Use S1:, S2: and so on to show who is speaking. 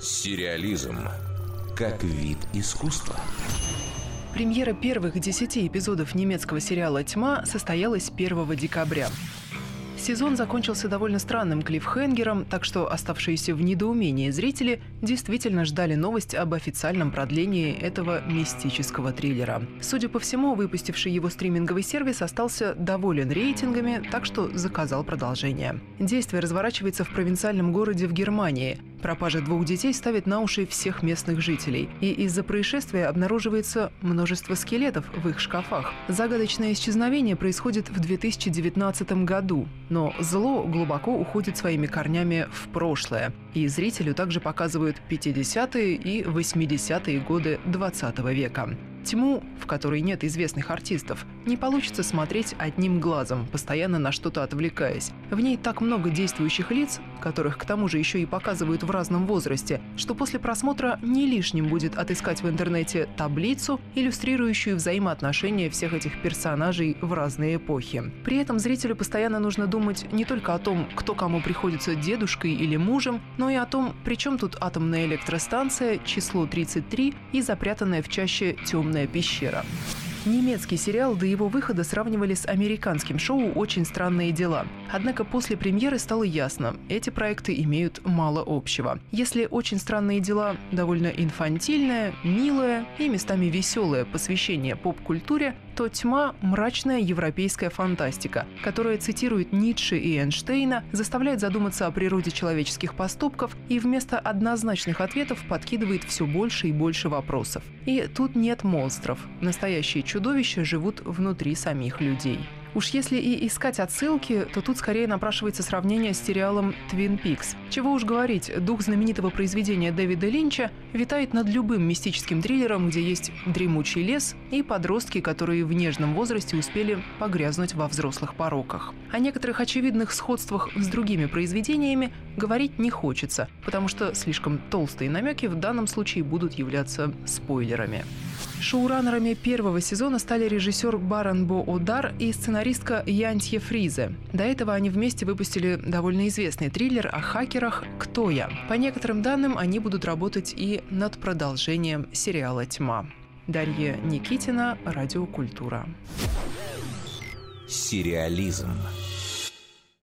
S1: Сериализм как вид искусства.
S2: Премьера первых десяти эпизодов немецкого сериала «Тьма» состоялась 1 декабря. Сезон закончился довольно странным клиффхенгером, так что оставшиеся в недоумении зрители действительно ждали новость об официальном продлении этого мистического триллера. Судя по всему, выпустивший его стриминговый сервис остался доволен рейтингами, так что заказал продолжение. Действие разворачивается в провинциальном городе в Германии. Пропажа двух детей ставит на уши всех местных жителей, и из-за происшествия обнаруживается множество скелетов в их шкафах. Загадочное исчезновение происходит в 2019 году, но зло глубоко уходит своими корнями в прошлое, и зрителю также показывают 50-е и 80-е годы 20 века. Тьму, в которой нет известных артистов, не получится смотреть одним глазом, постоянно на что-то отвлекаясь. В ней так много действующих лиц, которых к тому же еще и показывают в разном возрасте, что после просмотра не лишним будет отыскать в интернете таблицу, иллюстрирующую взаимоотношения всех этих персонажей в разные эпохи. При этом зрителю постоянно нужно думать не только о том, кто кому приходится дедушкой или мужем, но и о том, при чем тут атомная электростанция, число 33 и запрятанная в чаще темная «Темная пещера». Немецкий сериал до его выхода сравнивали с американским шоу «Очень странные дела». Однако после премьеры стало ясно, эти проекты имеют мало общего. Если «Очень странные дела» довольно инфантильное, милое и местами веселое посвящение поп-культуре, то «Тьма» – мрачная европейская фантастика, которая цитирует Ницше и Эйнштейна, заставляет задуматься о природе человеческих поступков и вместо однозначных ответов подкидывает все больше и больше вопросов. И тут нет монстров. Настоящие чудовища живут внутри самих людей. Уж если и искать отсылки, то тут скорее напрашивается сравнение с сериалом «Твин Пикс». Чего уж говорить, дух знаменитого произведения Дэвида Линча витает над любым мистическим триллером, где есть дремучий лес и подростки, которые в нежном возрасте успели погрязнуть во взрослых пороках. О некоторых очевидных сходствах с другими произведениями говорить не хочется, потому что слишком толстые намеки в данном случае будут являться спойлерами. Шоураннерами первого сезона стали режиссер Баран Бо Одар и сценаристка Янтье Фризе. До этого они вместе выпустили довольно известный триллер о хакерах «Кто я?». По некоторым данным, они будут работать и над продолжением сериала «Тьма». Дарья Никитина, Радиокультура.
S1: Сериализм.